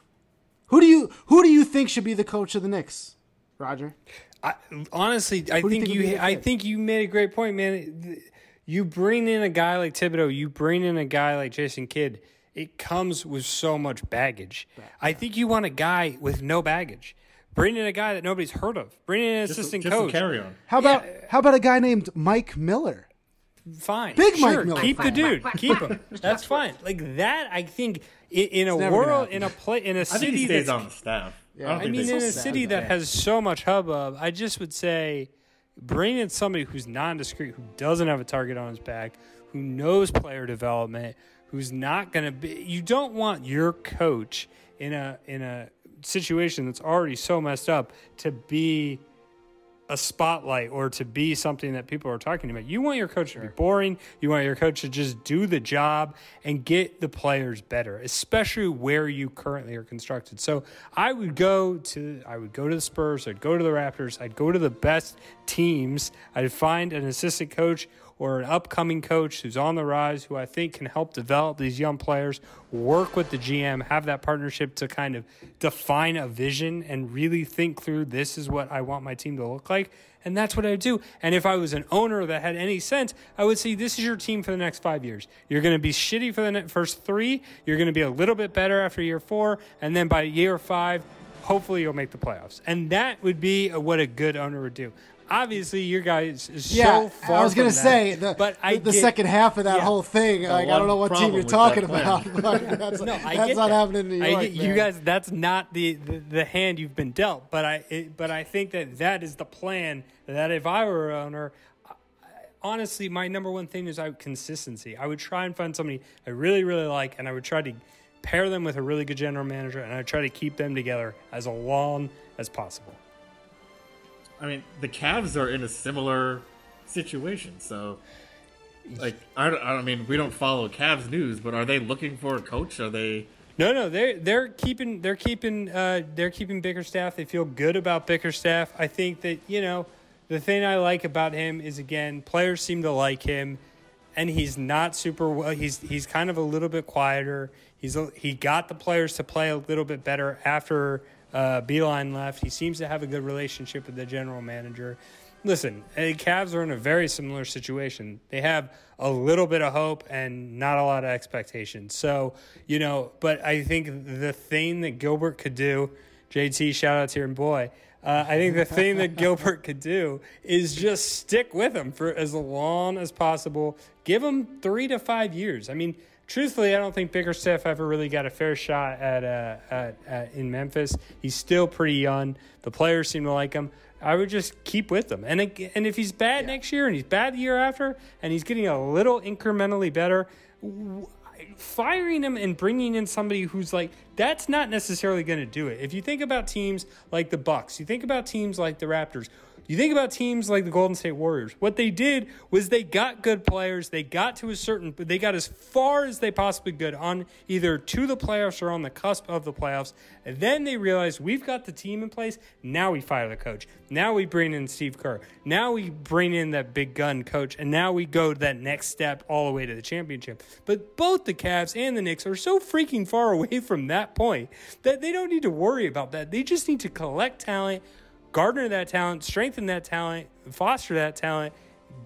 Who do you who do you think should be the coach of the Knicks, Roger? I, honestly, I Who do you think think you, would be the I think you made a great point, man. You bring in a guy like Thibodeau, you bring in a guy like Jason Kidd. It comes with so much baggage. I think you want a guy with no baggage. Bring in a guy that nobody's heard of. Bring in an just, assistant just coach. a carry on. How about how about a guy named Mike Miller? Fine, Big Mike Miller. Keep the dude. Keep him. That's fine. Like that, I think in, in a world, in a play, in a I think city he stays that's on the staff. Yeah. I, I I mean, in so a city that has so much hubbub, I just would say bring in somebody who's nondescript, who doesn't have a target on his back, who knows player development, who's not going to be. You don't want your coach in a in a situation that's already so messed up to be a spotlight or to be something that people are talking about. You want your coach to be boring. You want your coach to just do the job and get the players better, especially where you currently are constructed. So I would go to I would go to the Spurs, I'd go to the Raptors, I'd go to the best teams. I'd find an assistant coach or an upcoming coach who's on the rise who I think can help develop these young players, work with the GM, have that partnership to kind of define a vision and really think through this is what I want my team to look like. And that's what I do. And if I was an owner that had any sense, I would say this is your team for the next five years. You're going to be shitty for the first three. You're going to be a little bit better after year four. And then by year five, hopefully you'll make the playoffs. And that would be what a good owner would do. Obviously, your guys is Yeah, so far. I was going gonna to say the but I the, the get- second half of that yeah. whole thing. Like I don't know what team you're talking that about. that's No, I that's get not that. happening in New I York. get- you guys, that's not the, the, the hand you've been dealt. But I it, but I think that that is the plan. That if I were an owner, I- honestly, my number one thing is I consistency. I would try and find somebody I really really like, and I would try to pair them with a really good general manager, and I try to keep them together as long as possible. I mean, the Cavs are in a similar situation. So, like, I don't, I mean we don't follow Cavs news, but are they looking for a coach? Are they? No, no, they're they're keeping they're keeping uh, they're keeping Bickerstaff. They feel good about Bickerstaff. I think that you know the thing I like about him is again players seem to like him, and he's not super well. He's he's kind of a little bit quieter. He's he got the players to play a little bit better after uh, Beilein left. He seems to have a good relationship with the general manager. Listen, the Cavs are in a very similar situation. They have a little bit of hope and not a lot of expectations. So, you know, but I think the thing that Gilbert could do, JT, shout out to your boy. Uh, I think the thing that Gilbert could do is just stick with him for as long as possible. Give him three to five years. I mean, truthfully, I don't think Bickerstaff ever really got a fair shot at, uh, at, at in Memphis. He's still pretty young. The players seem to like him. I would just keep with him. And and if he's bad next year and he's bad the year after and he's getting a little incrementally better, w- firing him and bringing in somebody who's like that's not necessarily going to do it. If you think about teams like the Bucks, you think about teams like the Raptors, you think about teams like the Golden State Warriors. What they did was they got good players. They got to a certain, they got as far as they possibly could on either to the playoffs or on the cusp of the playoffs. And then they realized we've got the team in place. Now we fire the coach. Now we bring in Steve Kerr. Now we bring in that big gun coach. And now we go to that next step all the way to the championship. But both the Cavs and the Knicks are so freaking far away from that point that they don't need to worry about that. They just need to collect talent garner that talent, strengthen that talent, foster that talent,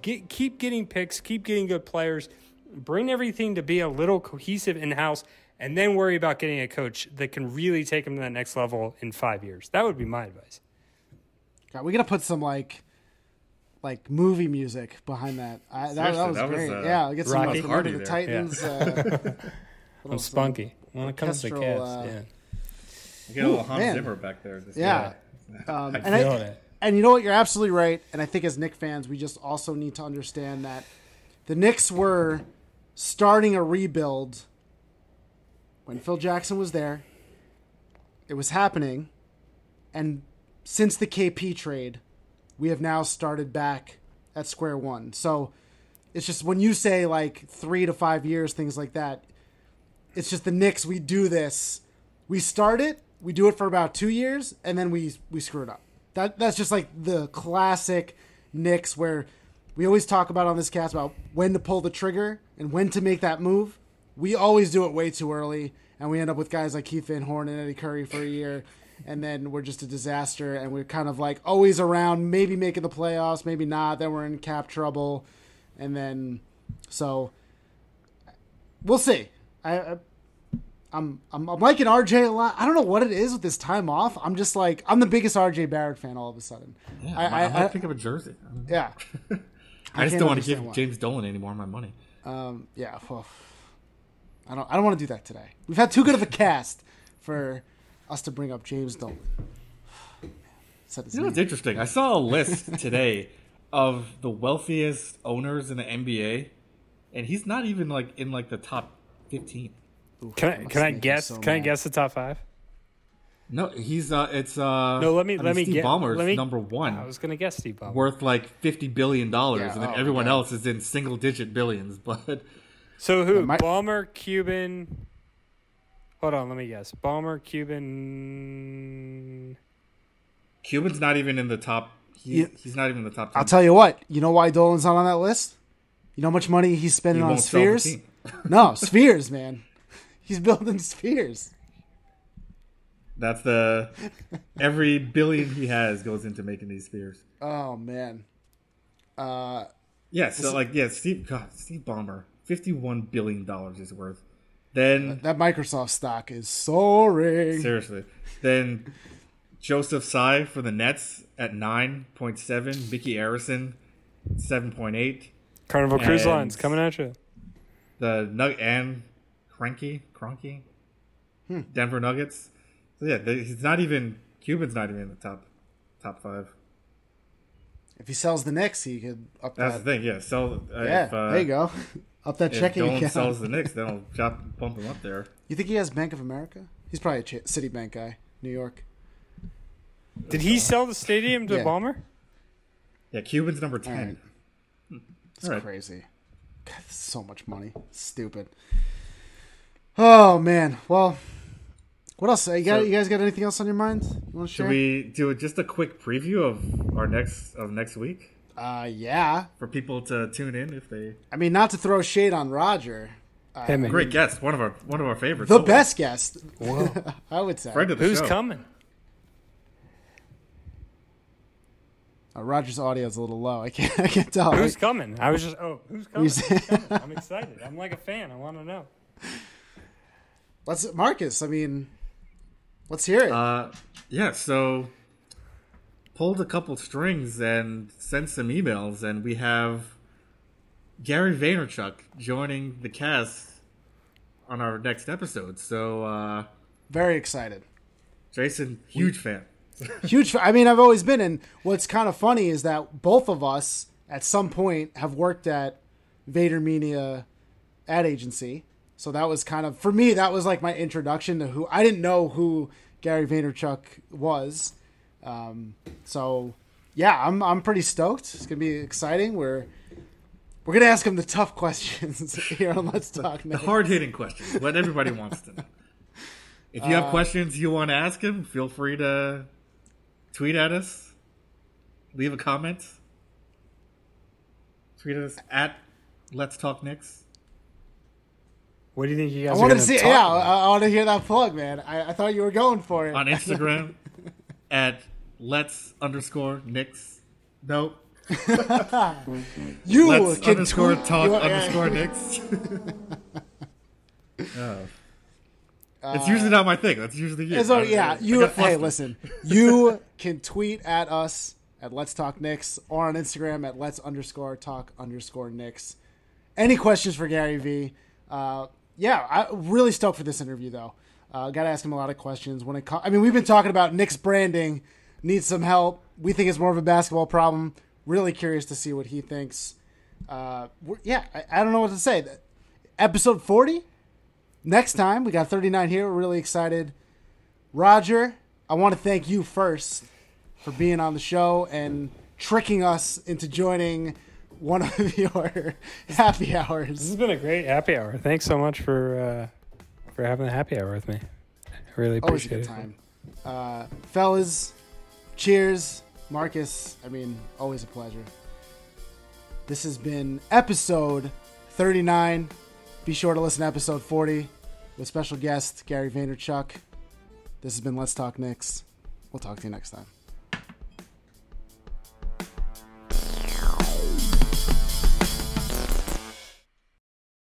get, keep getting picks, keep getting good players, bring everything to be a little cohesive in house, and then worry about getting a coach that can really take them to that next level in five years. That would be my advice. God, we gotta put some like like movie music behind that. I, that, that was that was, great. uh, yeah, get some Rocky. like, Hardy the there. Titans. Uh, I'm little spunky. When it comes to orchestral, Cavs, uh, yeah. You get a little Hans man. Zimmer back there. Just, Yeah. Um, I and, I, it. and you know what? You're absolutely right. And I think as Knick fans, we just also need to understand that the Knicks were starting a rebuild when Phil Jackson was there. It was happening. And since the KP trade, we have now started back at square one. So it's just when you say like three to five years, things like that, it's just the Knicks. We do this. We start it. We do it for about two years, and then we we screw it up. That that's just like the classic Knicks, where we always talk about on this cast about when to pull the trigger and when to make that move. We always do it way too early, and we end up with guys like Keith Van Horn and Eddie Curry for a year, and then we're just a disaster. And we're kind of like always around, maybe making the playoffs, maybe not. Then we're in cap trouble, and then so we'll see. I, I I'm, I'm I'm liking RJ a lot. I don't know what it is with this time off. I'm just like I'm the biggest RJ Barrett fan all of a sudden. Yeah, I, I, I, I, think of a jersey. I, don't know. yeah, I just don't want to give why. James Dolan any more of my money. um, yeah. Well, I don't I don't want to do that today. We've had too good of a cast for us to bring up James Dolan. You know what's interesting? I saw a list today of the wealthiest owners in the NBA, and he's not even like in like the top fifteen. Ooh, Can I can I guess? so can I guess the top five? No, he's uh, it's uh. No, let me I mean, let me Steve get. Ballmer's let me, number one, I was gonna guess Steve Ballmer. worth like fifty billion dollars, Yeah, and then oh, everyone yeah. else is in single digit billions. But So who? my- Ballmer, Cuban. Hold on, let me guess. Ballmer, Cuban. Cuban's not even in the top. He, Yeah. He's not even in the top. 10. I'll tell you what. You know why Dolan's not on that list? You know how much money he's He spending on won't sell the spheres? Team. no, spheres, man. He's building spheres. That's the every billion he has goes into making these spheres. Oh man. Uh, Yeah, so like yeah, Steve God, Steve Ballmer, fifty one billion dollars is worth. Then that Microsoft stock is soaring. seriously, then Joseph Tsai for the Nets at nine point seven, Mickey Arison seven point eight, Carnival Cruise Lines coming at you. The Nug and Cranky Cronky, Hmm. Denver Nuggets. So yeah, they, he's not even Cuban's not even in the top top five. If he sells the Knicks, he could up That's that. the thing. Yeah, sell. Uh, yeah, if, uh, there you go. Up that If checking Dolan account. sells the Knicks, then I'll drop, bump him up there. You think he has Bank of America? He's probably a Ch- Citibank guy, New York. Did he sell the stadium to Yeah. Ballmer? Yeah, Cuban's number ten. right. It's All right. crazy. God, so much money. Stupid. Oh man. Well, what else? You, got, So- you guys got anything else on your mind? You want to share? Should we do just a quick preview of our next of next week Uh, yeah. for people to tune in if they I mean, not to throw shade on Roger, Hey, great guest, one of our one of our favorites, the always. best guest, Whoa. I would say. friend of the Who's show. coming? Uh, Roger's audio is a little low. I can't. I can't tell. Who's coming? I was just. Oh, who's coming? Who's- Who's coming? I'm excited. I'm like a fan. I want to know. Let's Marcus. I mean, let's hear it. Uh, yeah, so pulled a couple strings and sent some emails, and we have Gary Vaynerchuk joining the cast on our next episode. So, uh, Very excited. Jason, huge fan. Huge. I mean, I've always been. And what's kind of funny is that both of us, at some point, have worked at VaynerMedia ad agency. So that was kind of for me. That was like my introduction to who I didn't know who Gary Vaynerchuk was. Um, so yeah, I'm I'm pretty stoked. It's gonna be exciting. We're we're gonna ask him the tough questions here on Let's Talk The hard hitting questions, what everybody wants to know. If you Uh, have questions you want to ask him, feel free to tweet at us, leave a comment, tweet at us at Let's Talk Knicks. What do you think you guys I wanted going to to see. Yeah, about? I, I want to hear that plug, man. I, I thought you were going for it on Instagram at let's underscore Knicks. Nope. You Let's can underscore tweet- talk you- underscore Knicks. oh. It's usually not my thing. That's usually you. Uh, So yeah, you. Hey, listen. You can tweet at us at Let's Talk Knicks or on Instagram at Let's underscore Talk underscore Knicks. Any questions for Gary V? Uh, yeah, I really stoked for this interview though. Uh, Got to ask him a lot of questions when it. Co- I mean, we've been talking about Knicks branding needs some help. We think it's more of a basketball problem. Really curious to see what he thinks. Uh, yeah, I, I don't know what to say. Episode forty. Next time we got thirty nine here. We're really excited. Roger, I want to thank you first for being on the show and tricking us into joining one of your happy hours. This has been a great happy hour. Thanks so much for uh, for having the happy hour with me. I really Always a appreciate good it. time. Uh, fellas, cheers. Marcus, I mean, always a pleasure. This has been episode 39. Be sure to listen to episode 40 with special guest Gary Vaynerchuk. This has been Let's Talk Knicks. We'll talk to you next time.